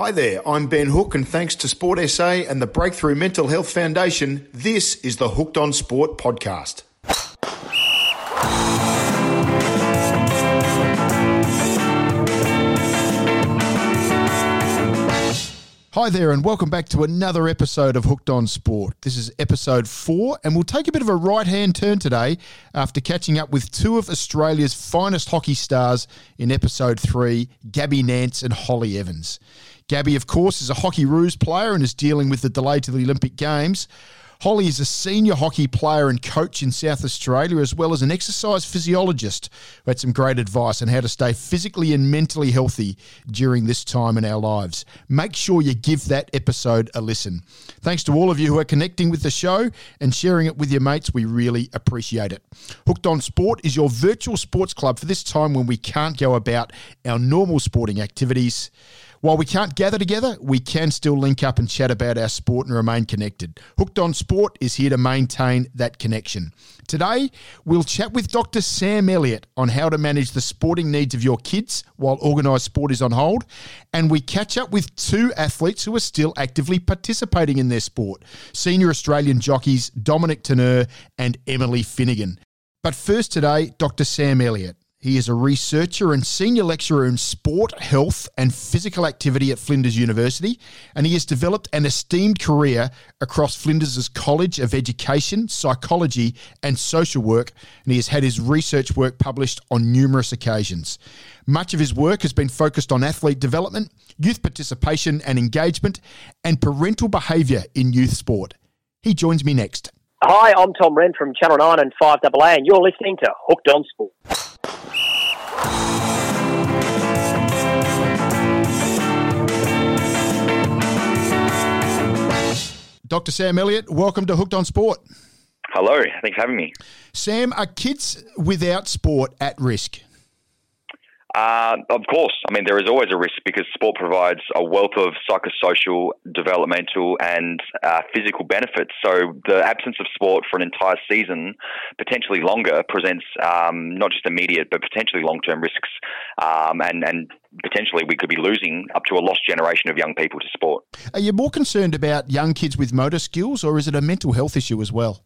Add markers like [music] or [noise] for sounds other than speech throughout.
Hi there, I'm Ben Hook, and thanks to Sport SA and the Breakthrough Mental Health Foundation, this is the Hooked on Sport podcast. Hi there, and welcome back to another episode of Hooked on Sport. This is episode four, and we'll take a bit of a right hand turn today after catching up with two of Australia's finest hockey stars in episode three Gabby Nance and Holly Evans. Gabby, of course, is a Hockey Roos player and is dealing with the delay to the Olympic Games. Holly is a senior hockey player and coach in South Australia, as well as an exercise physiologist who had some great advice on how to stay physically and mentally healthy during this time in our lives. Make sure you give that episode a listen. Thanks to all of you who are connecting with the show and sharing it with your mates. We really appreciate it. Hooked on Sport is your virtual sports club for this time when we can't go about our normal sporting activities. While we can't gather together, we can still link up and chat about our sport and remain connected. Hooked on Sport is here to maintain that connection. Today, we'll chat with Dr. Sam Elliott on how to manage the sporting needs of your kids while organised sport is on hold. And we catch up with two athletes who are still actively participating in their sport senior Australian jockeys Dominic Tourneur and Emily Finnegan. But first today, Dr. Sam Elliott. He is a researcher and senior lecturer in sport, health, and physical activity at Flinders University, and he has developed an esteemed career across Flinders' College of Education, Psychology, and Social Work, and he has had his research work published on numerous occasions. Much of his work has been focused on athlete development, youth participation and engagement, and parental behaviour in youth sport. He joins me next. Hi, I'm Tom Rehn from Channel 9 and 5AA, and you're listening to Hooked on Sport. Dr. Sam Elliott, welcome to Hooked on Sport. Hello, thanks for having me. Sam, are kids without sport at risk? Uh, of course. I mean, there is always a risk because sport provides a wealth of psychosocial, developmental, and uh, physical benefits. So the absence of sport for an entire season, potentially longer, presents um, not just immediate but potentially long-term risks, um, and and potentially we could be losing up to a lost generation of young people to sport. Are you more concerned about young kids with motor skills, or is it a mental health issue as well?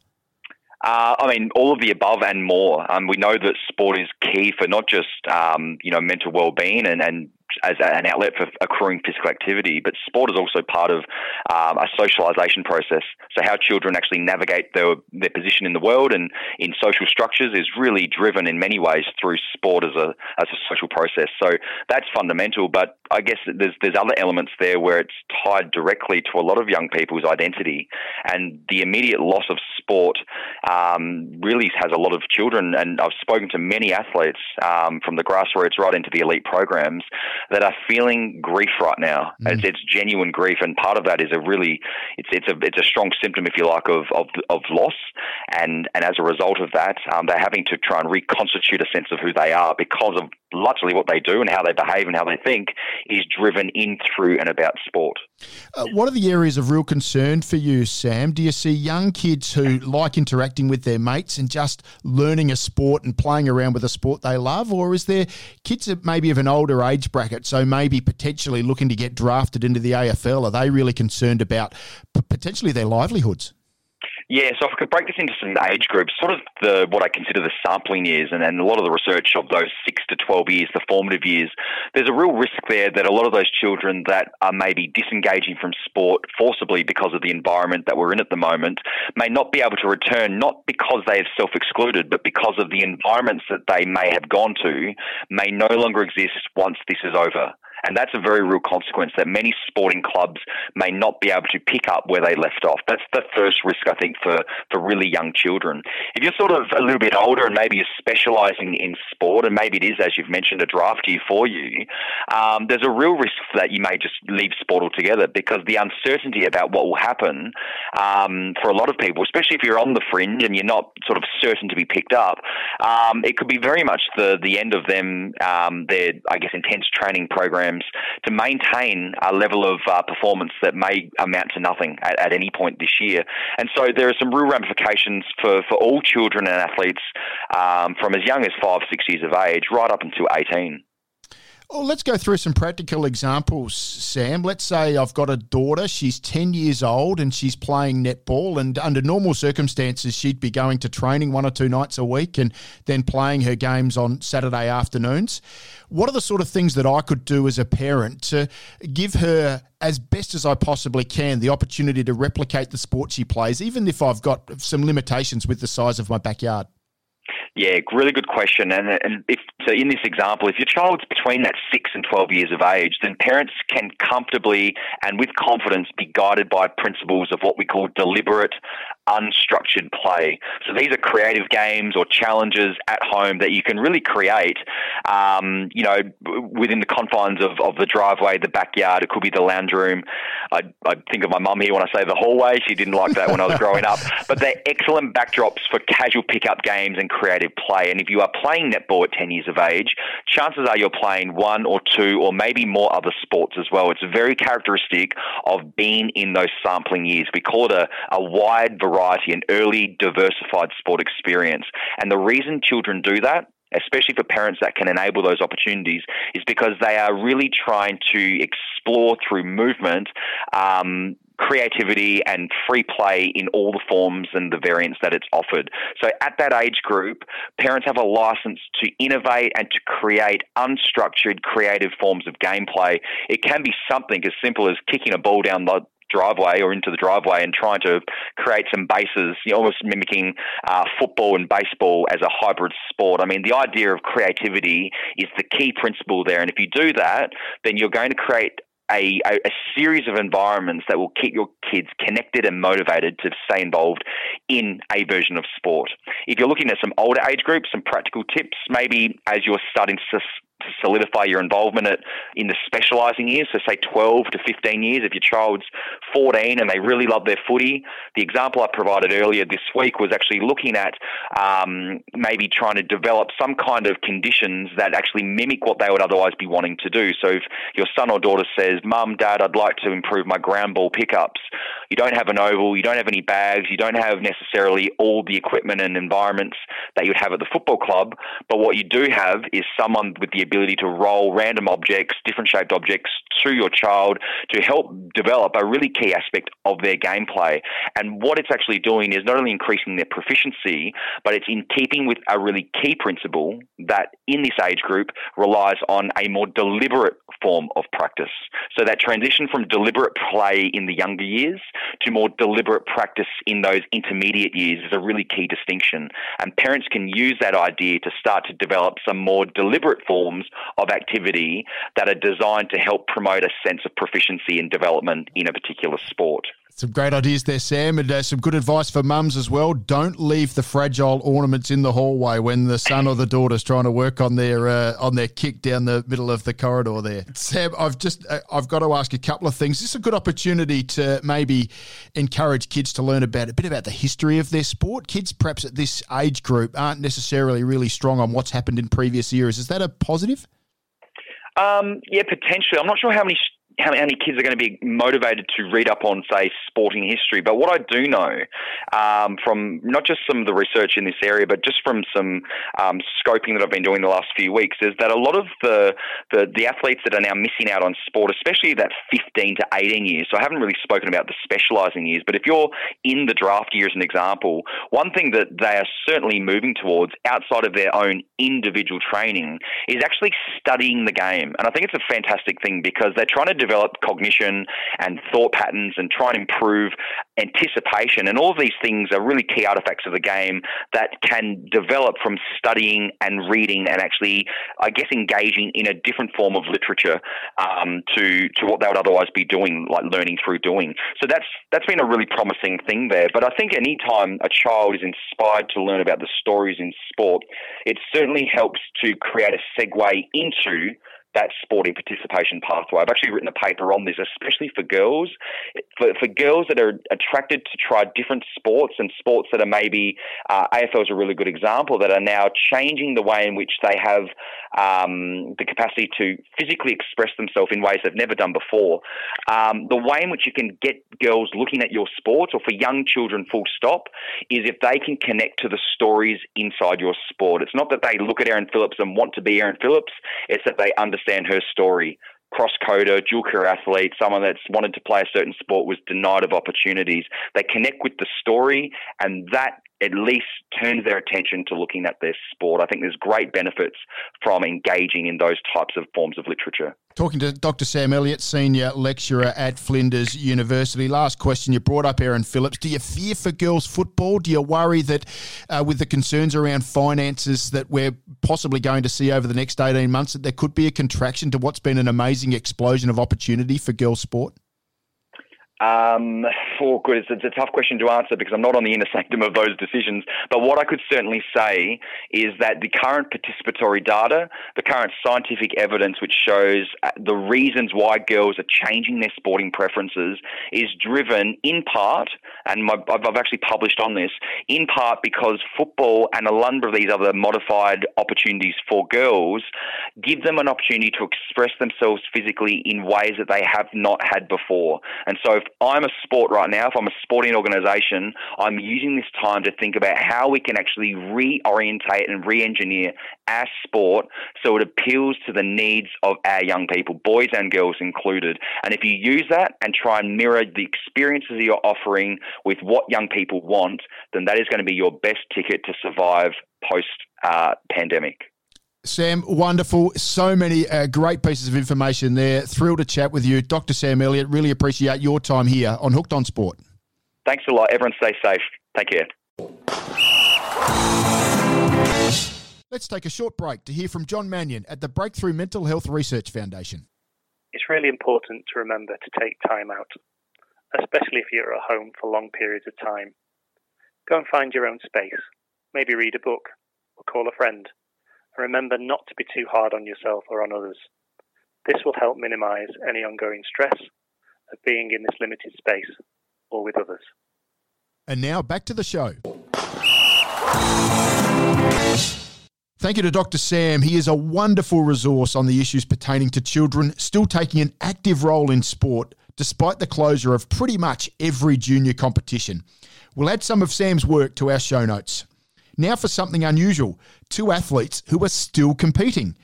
Uh, I mean, all of the above and more. Um, we know that sport is key for not just um, you know mental well-being and, and as an outlet for accruing physical activity, but sport is also part of um, a socialization process. So how children actually navigate their their position in the world and in social structures is really driven in many ways through sport as a as a social process. So that's fundamental. But I guess there's there's other elements there where it's tied directly to a lot of young people's identity, and the immediate loss of sport um, really has a lot of children. And I've spoken to many athletes um, from the grassroots right into the elite programs that are feeling grief right now. Mm. It's, it's, genuine grief, and part of that is a really it's it's a it's a strong symptom, if you like, of of, of loss, and and as a result of that, um, they're having to try and reconstitute a sense of who they are because of largely what they do and how they behave and how they think is driven in through and about sport. Uh, what are the areas of real concern for you, Sam? Do you see young kids who like interacting with their mates and just learning a sport and playing around with a sport they love, or is there kids that maybe of an older age bracket, so maybe potentially looking to get drafted into the AFL? Are they really concerned about potentially their livelihoods? Yeah, so if I could break this into some age groups, sort of the what I consider the sampling years, and, and a lot of the research of those six to twelve years, the formative years, there's a real risk there that a lot of those children that are maybe disengaging from sport forcibly because of the environment that we're in at the moment may not be able to return, not because they have self-excluded, but because of the environments that they may have gone to may no longer exist once this is over. And that's a very real consequence that many sporting clubs may not be able to pick up where they left off. That's the first risk, I think, for, for really young children. If you're sort of a little bit older and maybe you're specialising in sport, and maybe it is, as you've mentioned, a draft year for you, um, there's a real risk that you may just leave sport altogether because the uncertainty about what will happen um, for a lot of people, especially if you're on the fringe and you're not sort of certain to be picked up, um, it could be very much the, the end of them, um, their, I guess, intense training program programs to maintain a level of uh, performance that may amount to nothing at, at, any point this year. And so there are some real ramifications for, for all children and athletes um, from as young as five, six years of age right up until 18. Well, let's go through some practical examples, Sam. Let's say I've got a daughter, she's 10 years old and she's playing netball, and under normal circumstances, she'd be going to training one or two nights a week and then playing her games on Saturday afternoons. What are the sort of things that I could do as a parent to give her, as best as I possibly can, the opportunity to replicate the sport she plays, even if I've got some limitations with the size of my backyard? Yeah, really good question. And, and if so, in this example, if your child's between that six and twelve years of age, then parents can comfortably and with confidence be guided by principles of what we call deliberate, unstructured play. So these are creative games or challenges at home that you can really create, um, you know, within the confines of, of the driveway, the backyard. It could be the lounge room. I, I think of my mum here when I say the hallway. She didn't like that when I was growing up. [laughs] But they're excellent backdrops for casual pickup games and creative play. And if you are playing netball at 10 years of age, chances are you're playing one or two or maybe more other sports as well. It's very characteristic of being in those sampling years. We call it a, a wide variety variety and early diversified sport experience. And the reason children do that especially for parents that can enable those opportunities, is because they are really trying to explore through movement um, creativity and free play in all the forms and the variants that it's offered. So at that age group, parents have a license to innovate and to create unstructured creative forms of gameplay. It can be something as simple as kicking a ball down the driveway or into the driveway and trying to create some bases, you know, almost mimicking uh, football and baseball as a hybrid sport. I mean, the idea of creativity is the key principle there. And if you do that, then you're going to create a, a, a, series of environments that will keep your kids connected and motivated to stay involved in a version of sport. If you're looking at some older age groups, some practical tips, maybe as you're starting to to solidify your involvement at, in the specialising years, so say 12 to 15 years. If your child's 14 and they really love their footy, the example I provided earlier this week was actually looking at um, maybe trying to develop some kind of conditions that actually mimic what they would otherwise be wanting to do. So if your son or daughter says, Mum, Dad, I'd like to improve my ground ball pickups, you don't have an oval, you don't have any bags, you don't have necessarily all the equipment and environments that you'd have at the football club, but what you do have is someone with the ability to roll random objects, different shaped objects to your child to help develop a really key aspect of their gameplay. And what it's actually doing is not only increasing their proficiency, but it's in keeping with a really key principle that in this age group relies on a more deliberate form of practice. So that transition from deliberate play in the younger years to more deliberate practice in those intermediate years is a really key distinction. And parents can use that idea to start to develop some more deliberate forms of activity that are designed to help promote a sense of proficiency and development in a particular sport. Some great ideas there, Sam, and uh, some good advice for mums as well. Don't leave the fragile ornaments in the hallway when the son or the daughter's trying to work on their uh, on their kick down the middle of the corridor there. Sam, I've just uh, I've got to ask a couple of things. This is a good opportunity to maybe encourage kids to learn about a bit about the history of their sport. Kids, perhaps at this age group, aren't necessarily really strong on what's happened in previous years. Is that a positive? Um, yeah, potentially. I'm not sure how many how many kids are going to be motivated to read up on, say, sporting history. But what I do know um, from not just some of the research in this area, but just from some um, scoping that I've been doing the last few weeks, is that a lot of the, the, the athletes that are now missing out on sport, especially that 15 to 18 years. So I haven't really spoken about the specialising years, but if you're in the draft year as an example, one thing that they are certainly moving towards outside of their own individual training is actually studying the game, and I think it's a fantastic thing because they're trying to develop cognition and thought patterns and try and improve anticipation. And all of these things are really key artifacts of the game that can develop from studying and reading and actually, I guess, engaging in a different form of literature um, to to what they would otherwise be doing, like learning through doing. So that's that's been a really promising thing there. But I think any time a child is inspired to learn about the stories in sport, it certainly helps to create a segue into that sporting participation pathway. I've actually written a paper on this, especially for girls. For, for girls that are attracted to try different sports and sports that are maybe, uh, AFL is a really good example, that are now changing the way in which they have um, the capacity to physically express themselves in ways they've never done before. Um, the way in which you can get girls looking at your sport, or for young children, full stop, is if they can connect to the stories inside your sport. It's not that they look at Erin Phillips and want to be Erin Phillips, it's that they understand understand her story. Cross coder, dual career athlete, someone that's wanted to play a certain sport was denied of opportunities. They connect with the story, and that at least turns their attention to looking at their sport. I think there's great benefits from engaging in those types of forms of literature. Talking to Dr. Sam Elliott, Senior Lecturer at Flinders University. Last question you brought up, Erin Phillips. Do you fear for girls' football? Do you worry that uh, with the concerns around finances that we're possibly going to see over the next 18 months, that there could be a contraction to what's been an amazing explosion of opportunity for girls' sport? Um, for good, it's, it's, a tough question to answer because I'm not on the inner [laughs] sanctum of those decisions. But what I could certainly say is that the current participatory data, the current scientific evidence which shows uh, the reasons why girls are changing their sporting preferences is driven in part, and my, I've actually published on this, in part because football and a number of these other modified opportunities for girls give them an opportunity to express themselves physically in ways that they have not had before. And so I'm a sport right now, if I'm a sporting organisation, I'm using this time to think about how we can actually reorientate and re-engineer our sport so it appeals to the needs of our young people, boys and girls included. And if you use that and try and mirror the experiences you're offering with what young people want, then that is going to be your best ticket to survive post uh, pandemic. Sam, wonderful. So many uh, great pieces of information there. Thrilled to chat with you. Dr. Sam Elliott, really appreciate your time here on Hooked on Sport. Thanks a lot. Everyone stay safe. Take care. Let's take a short break to hear from John Mannion at the Breakthrough Mental Health Research Foundation. It's really important to remember to take time out, especially if you're at home for long periods of time. Go and find your own space. Maybe read a book or call a friend remember not to be too hard on yourself or on others. This will help minimize any ongoing stress of being in this limited space or with others. And now back to the show. Thank you to Dr. Sam. He is a wonderful resource on the issues pertaining to children, still taking an active role in sport despite the closure of pretty much every junior competition. We'll add some of Sam's work to our show notes. Now for something unusual two athletes who are still competing.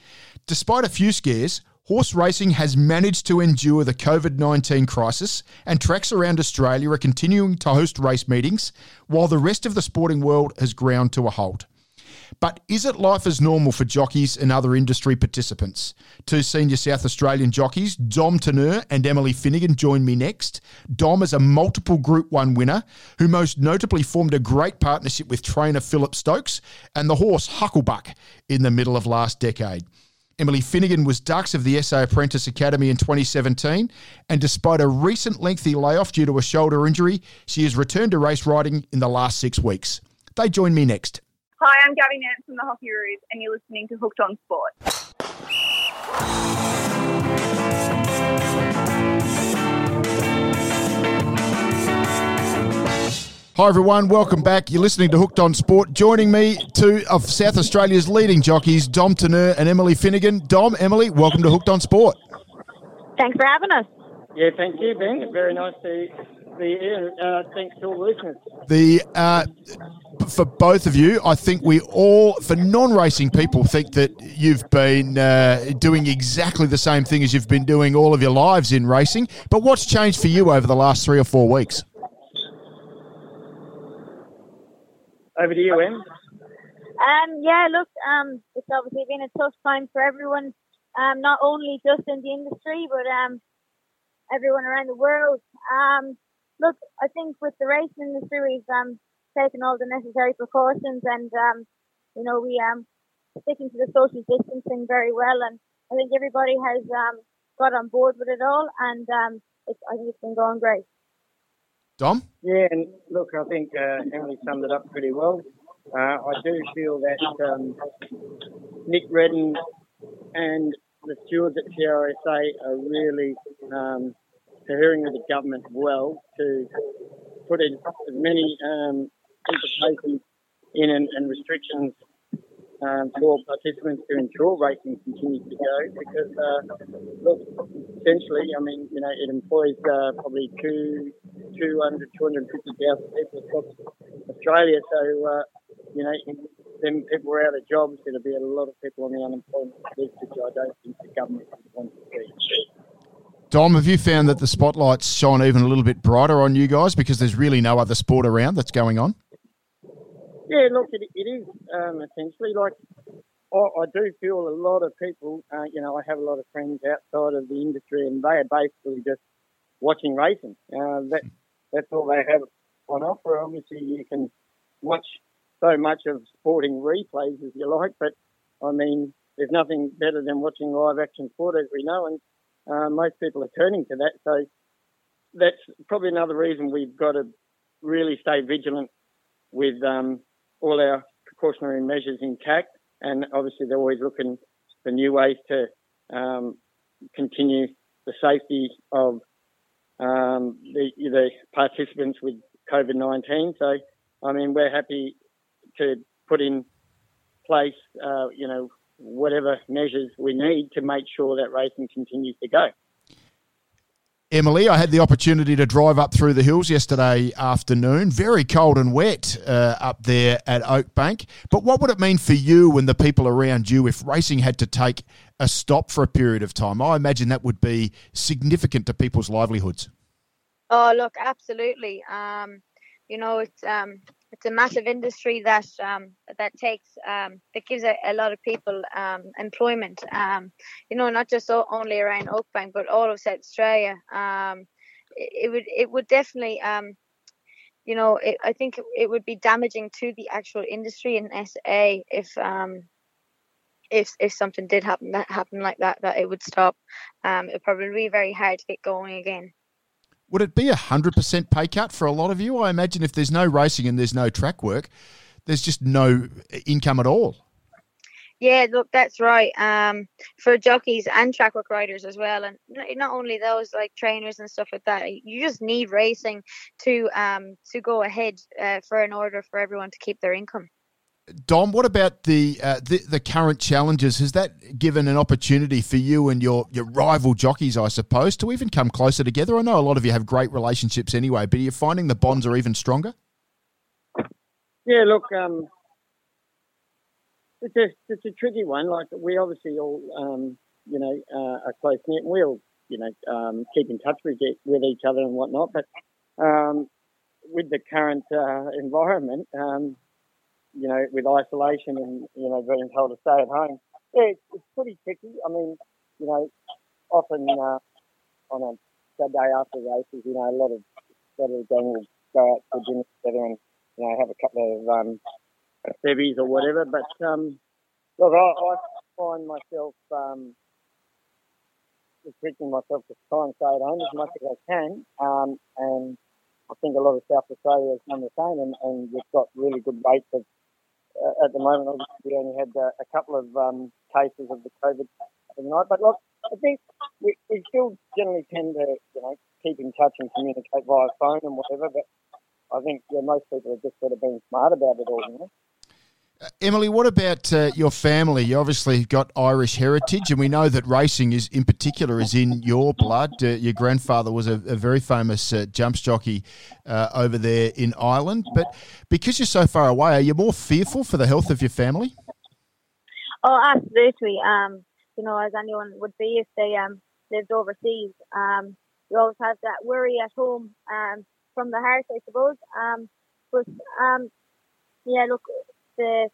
Despite a few scares, horse racing has managed to endure the COVID 19 crisis, and tracks around Australia are continuing to host race meetings while the rest of the sporting world has ground to a halt. But is it life as normal for jockeys and other industry participants? Two senior South Australian jockeys, Dom Tourneur and Emily Finnegan, join me next. Dom is a multiple Group 1 winner who most notably formed a great partnership with trainer Philip Stokes and the horse Hucklebuck in the middle of last decade. Emily Finnegan was Dux of the SA Apprentice Academy in 2017, and despite a recent lengthy layoff due to a shoulder injury, she has returned to race riding in the last six weeks. They join me next. Hi, I'm Gabby Nance from the Hockey Roos, and you're listening to Hooked on Sport. Hi everyone, welcome back. You're listening to Hooked on Sport. Joining me, two of South Australia's leading jockeys, Dom Tourneur and Emily Finnegan. Dom, Emily, welcome to Hooked on Sport. Thanks for having us. Yeah, thank you, Ben. Very nice to be here. Uh, thanks to all the listeners. The uh, for both of you, I think we all, for non-racing people, think that you've been uh, doing exactly the same thing as you've been doing all of your lives in racing. But what's changed for you over the last three or four weeks? Over to you, Em. Um, yeah, look, um, it's obviously been a tough time for everyone, um, not only just in the industry, but um, everyone around the world. Um, look, I think with the racing industry, we've um, taken all the necessary precautions, and um, you know we um sticking to the social distancing very well, and I think everybody has um got on board with it all, and um it's, I think it's been going great. Dom? Yeah, and look, I think uh, Emily summed it up pretty well. Uh, I do feel that um, Nick Redden and the stewards at TRSA are really um, adhering with the government well to put in as many um, implications in and, and restrictions um, for participants to ensure racing continues to go because, uh, look, essentially, I mean, you know, it employs uh, probably two, 200, 250,000 people across Australia. So, uh, you know, them people are out of jobs, there'll be a lot of people on the unemployment list, which I don't think the government wants to see. Dom, have you found that the spotlights shine even a little bit brighter on you guys because there's really no other sport around that's going on? Yeah, look, it, it is um, essentially like I, I do feel a lot of people. Uh, you know, I have a lot of friends outside of the industry, and they are basically just watching racing. Uh, that that's all they have on offer. Obviously, you can watch so much of sporting replays as you like, but I mean, there's nothing better than watching live action sport, as we know, and uh, most people are turning to that. So that's probably another reason we've got to really stay vigilant with um, all our precautionary measures intact. And obviously, they're always looking for new ways to um, continue the safety of um, the, the participants with COVID 19. So, I mean, we're happy to put in place, uh, you know, whatever measures we need to make sure that racing continues to go. Emily, I had the opportunity to drive up through the hills yesterday afternoon. Very cold and wet uh, up there at Oakbank. But what would it mean for you and the people around you if racing had to take a stop for a period of time? I imagine that would be significant to people's livelihoods. Oh, look, absolutely. Um, you know, it's um, it's a massive industry that um, that takes um, that gives a, a lot of people um, employment. Um, you know, not just only around Oakbank, but all of South Australia. Um, it, it, would it would definitely um, you know it, I think it would be damaging to the actual industry in SA if if if something did happen that happen like that that it would stop. It would probably be very hard to get going again. Would it be a 100% pay cut for a lot of you? I imagine if there's no racing and there's no track work, there's just no income at all. Yeah, look, that's right. Um, for jockeys and track work riders as well, and not only those like trainers and stuff like that. You just need racing to um to go ahead uh, for an order for everyone to keep their income. Dom, what about the, uh, the, the current challenges? Has that given an opportunity for you and your your rival jockeys, I suppose, to even come closer together? I know a lot of you have great relationships anyway, but are you finding the bonds are even stronger? Yeah, look, um, it's a it's a tricky one. Like we obviously all, um, you know, uh, are close knit, and we all, you know, um, keep in touch with with each other and whatnot. But um, with the current uh, environment um, you know, with isolation and, you know, being told to stay at home. Yeah, it's, it's pretty tricky. I mean, you know, often uh, on a Saturday after races, you know, a lot of, the gang will go out for dinner together and, you know, have a couple of um, bevies or whatever. But, um, look, I, I find myself um, restricting myself to try and stay at home as much as I can. Um, think a lot of South Australia has done the same, and, and we've got really good rates of uh, at the moment, we only had uh, a couple of um, cases of the COVID overnight. But look, I think we, we still generally tend to, you know, keep in touch and communicate via phone and whatever. But I think yeah, most people have just sort of been smart about it all. You know? Uh, Emily, what about uh, your family? You obviously got Irish heritage, and we know that racing is, in particular, is in your blood. Uh, your grandfather was a, a very famous uh, jumps jockey uh, over there in Ireland. But because you're so far away, are you more fearful for the health of your family? Oh, absolutely. Um, you know, as anyone would be if they um, lived overseas. Um, you always have that worry at home um, from the heart, I suppose. Um, but um, yeah, look, the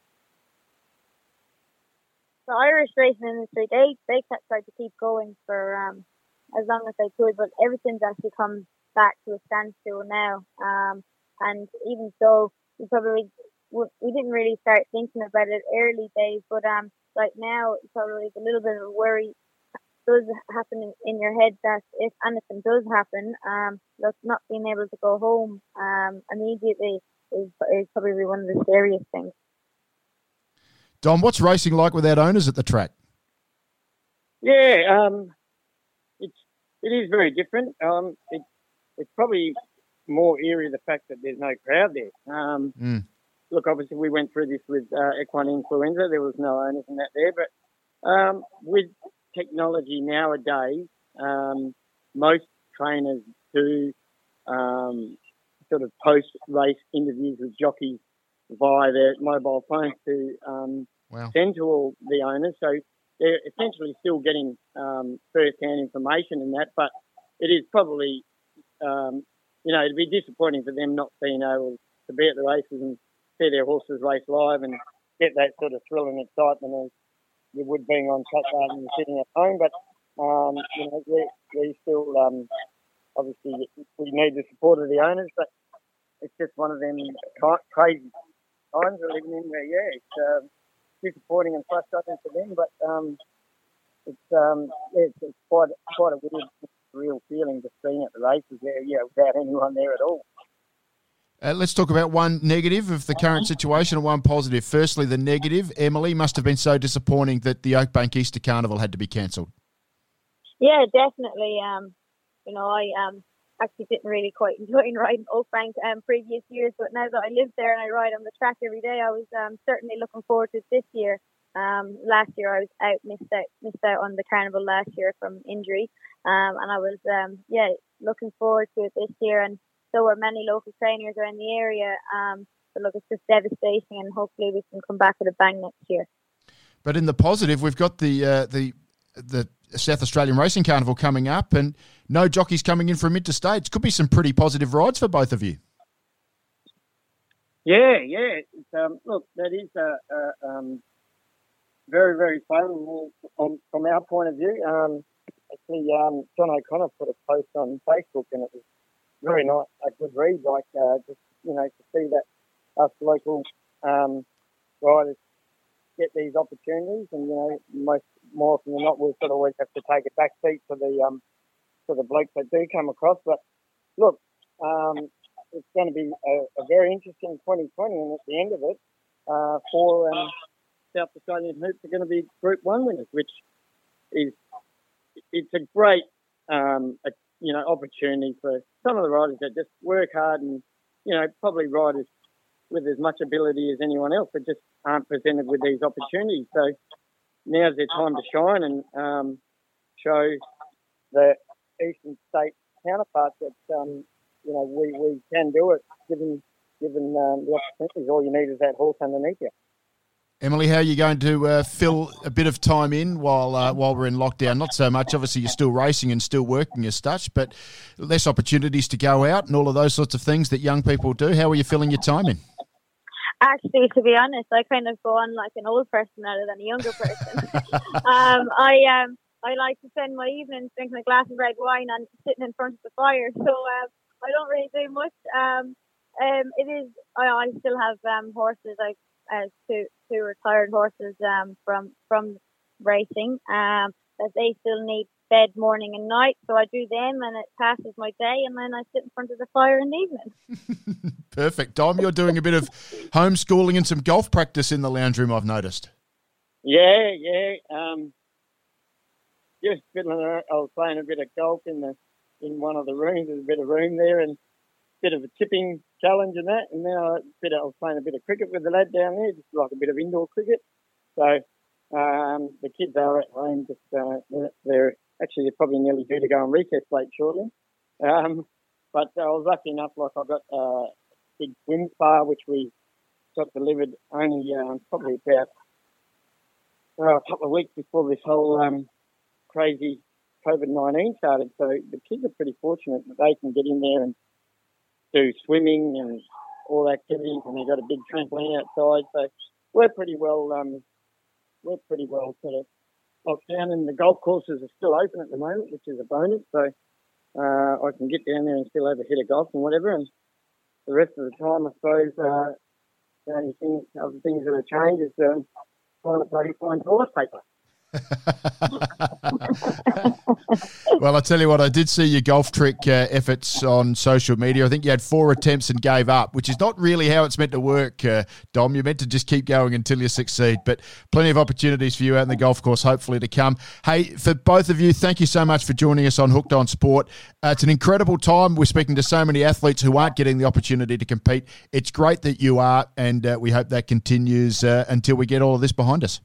the Irish racing industry, they they tried to keep going for um, as long as they could, but everything's actually come back to a standstill now. Um, and even so, we probably we didn't really start thinking about it early days, but um, right now it's probably a little bit of a worry does happen in your head that if anything does happen, um, look, not being able to go home um, immediately is, is probably one of the scariest things. Dom, what's racing like without owners at the track? Yeah, um, it's it is very different. Um, it, it's probably more eerie the fact that there's no crowd there. Um, mm. Look, obviously we went through this with uh, equine influenza. There was no owners in that there, but um, with technology nowadays, um, most trainers do um, sort of post race interviews with jockeys via their mobile phones to um, Wow. send to all the owners. So they're essentially still getting um, first-hand information in that, but it is probably, um, you know, it'd be disappointing for them not being able to be at the races and see their horses race live and get that sort of thrill and excitement as you would being on track than sitting at home. But um, you know, we, we still um, obviously we need the support of the owners, but it's just one of them crazy times we're living in where yeah, it's um, disappointing and frustrating for them, but um, it's um, it's, it's quite quite a weird, real feeling just being at the races there, yeah, without anyone there at all. Uh, let's talk about one negative of the current situation and one positive. Firstly, the negative. Emily must have been so disappointing that the Oakbank Easter Carnival had to be cancelled. Yeah, definitely. Um, you know, I um actually didn't really quite [laughs] enjoy riding Oakbank um previous years, but now that I live there and I ride on the track every day, I was um certainly looking forward to this year. Um, last year I was out missed out missed out on the carnival last year from injury, um, and I was um yeah looking forward to it this year, and so were many local trainers around the area. Um, but look, it's just devastating, and hopefully we can come back with a bang next year. But in the positive, we've got the uh, the the South Australian Racing Carnival coming up, and no jockeys coming in from interstates. Could be some pretty positive rides for both of you. Yeah, yeah. Um, look, that is a, a um, very, very favourable from, from our point of view. Um, actually, um, John O'Connor put a post on Facebook, and it was very nice, a good read. Like, uh, just you know, to see that us local um, riders get these opportunities, and you know, most more often than not, we sort of always have to take a back seat for the um, for the blokes that do come across. But look, um, it's going to be a, a very interesting 2020, and at the end of it, uh, four um, South Australian hoops are going to be Group One winners, which is it's a great um, a, you know opportunity for some of the riders that just work hard and you know probably riders with as much ability as anyone else, but just aren't presented with these opportunities. So now's their time to shine and um, show the eastern state counterparts that um, you know we, we can do it given given um, the opportunities. All you need is that horse underneath you. Emily, how are you going to uh, fill a bit of time in while uh, while we're in lockdown? Not so much. Obviously, you're still racing and still working as such, but less opportunities to go out and all of those sorts of things that young people do. How are you filling your time in? Actually, to be honest, I kind of go on like an old person rather than a younger person. [laughs] um, I um, I like to spend my evenings drinking a glass of red wine and sitting in front of the fire. So um, I don't really do much. Um, um, it is. I, I still have um, horses. I uh, two two retired horses um, from from racing. Um, that they still need bed morning and night, so I do them, and it passes my day, and then I sit in front of the fire in the evening. [laughs] Perfect, Dom. You're doing a bit of homeschooling and some golf practice in the lounge room. I've noticed. Yeah, yeah. Um, just fiddling around. I was playing a bit of golf in the in one of the rooms. There's a bit of room there, and a bit of a tipping challenge and that. And now a bit of, I was playing a bit of cricket with the lad down there, just like a bit of indoor cricket. So um, the kids are at home. Just uh, they're actually probably nearly due to go on recess late shortly. Um, but I was lucky enough, like I got a big swim spa which we got delivered only um, probably about uh, a couple of weeks before this whole um, crazy COVID nineteen started. So the kids are pretty fortunate that they can get in there and do swimming and all activities, and they've got a big trampoline outside. So we're pretty well, um, we're pretty well sort of locked down, and the golf courses are still open at the moment, which is a bonus. So uh, I can get down there and still have a hit of golf and whatever. And the rest of the time, I suppose, uh, the only thing, other things that have changed is uh, trying to find toilet paper. [laughs] well, I tell you what, I did see your golf trick uh, efforts on social media. I think you had four attempts and gave up, which is not really how it's meant to work, uh, Dom. You're meant to just keep going until you succeed. But plenty of opportunities for you out in the golf course, hopefully, to come. Hey, for both of you, thank you so much for joining us on Hooked on Sport. Uh, it's an incredible time. We're speaking to so many athletes who aren't getting the opportunity to compete. It's great that you are, and uh, we hope that continues uh, until we get all of this behind us.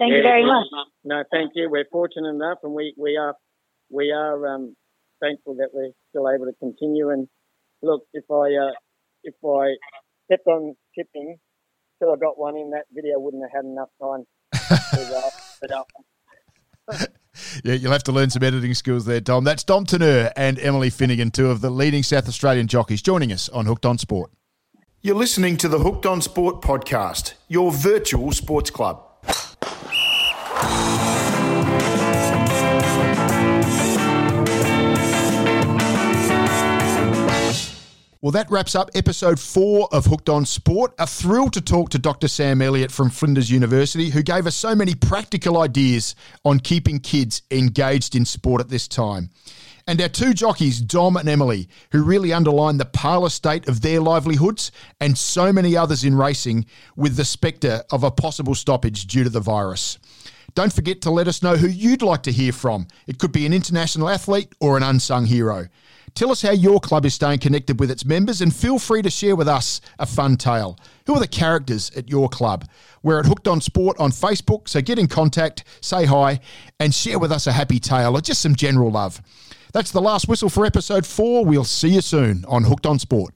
Thank yeah, you very much. No, thank you. We're fortunate enough, and we, we are we are um, thankful that we're still able to continue. And look, if I uh, if I kept on tipping till I got one in. That video wouldn't have had enough time to uh. [laughs] Yeah, you'll have to learn some editing skills there, Dom. That's Dom Tourneur and Emily Finnegan, two of the leading South Australian jockeys, joining us on Hooked on Sport. You're listening to the Hooked on Sport podcast, your virtual sports club. Well, that wraps up episode four of Hooked on Sport. A thrill to talk to Dr. Sam Elliott from Flinders University, who gave us so many practical ideas on keeping kids engaged in sport at this time. And our two jockeys, Dom and Emily, who really underline the parlour state of their livelihoods and so many others in racing with the spectre of a possible stoppage due to the virus. Don't forget to let us know who you'd like to hear from. It could be an international athlete or an unsung hero. Tell us how your club is staying connected with its members and feel free to share with us a fun tale. Who are the characters at your club? We're at Hooked on Sport on Facebook, so get in contact, say hi, and share with us a happy tale or just some general love. That's the last whistle for episode four. We'll see you soon on Hooked on Sport.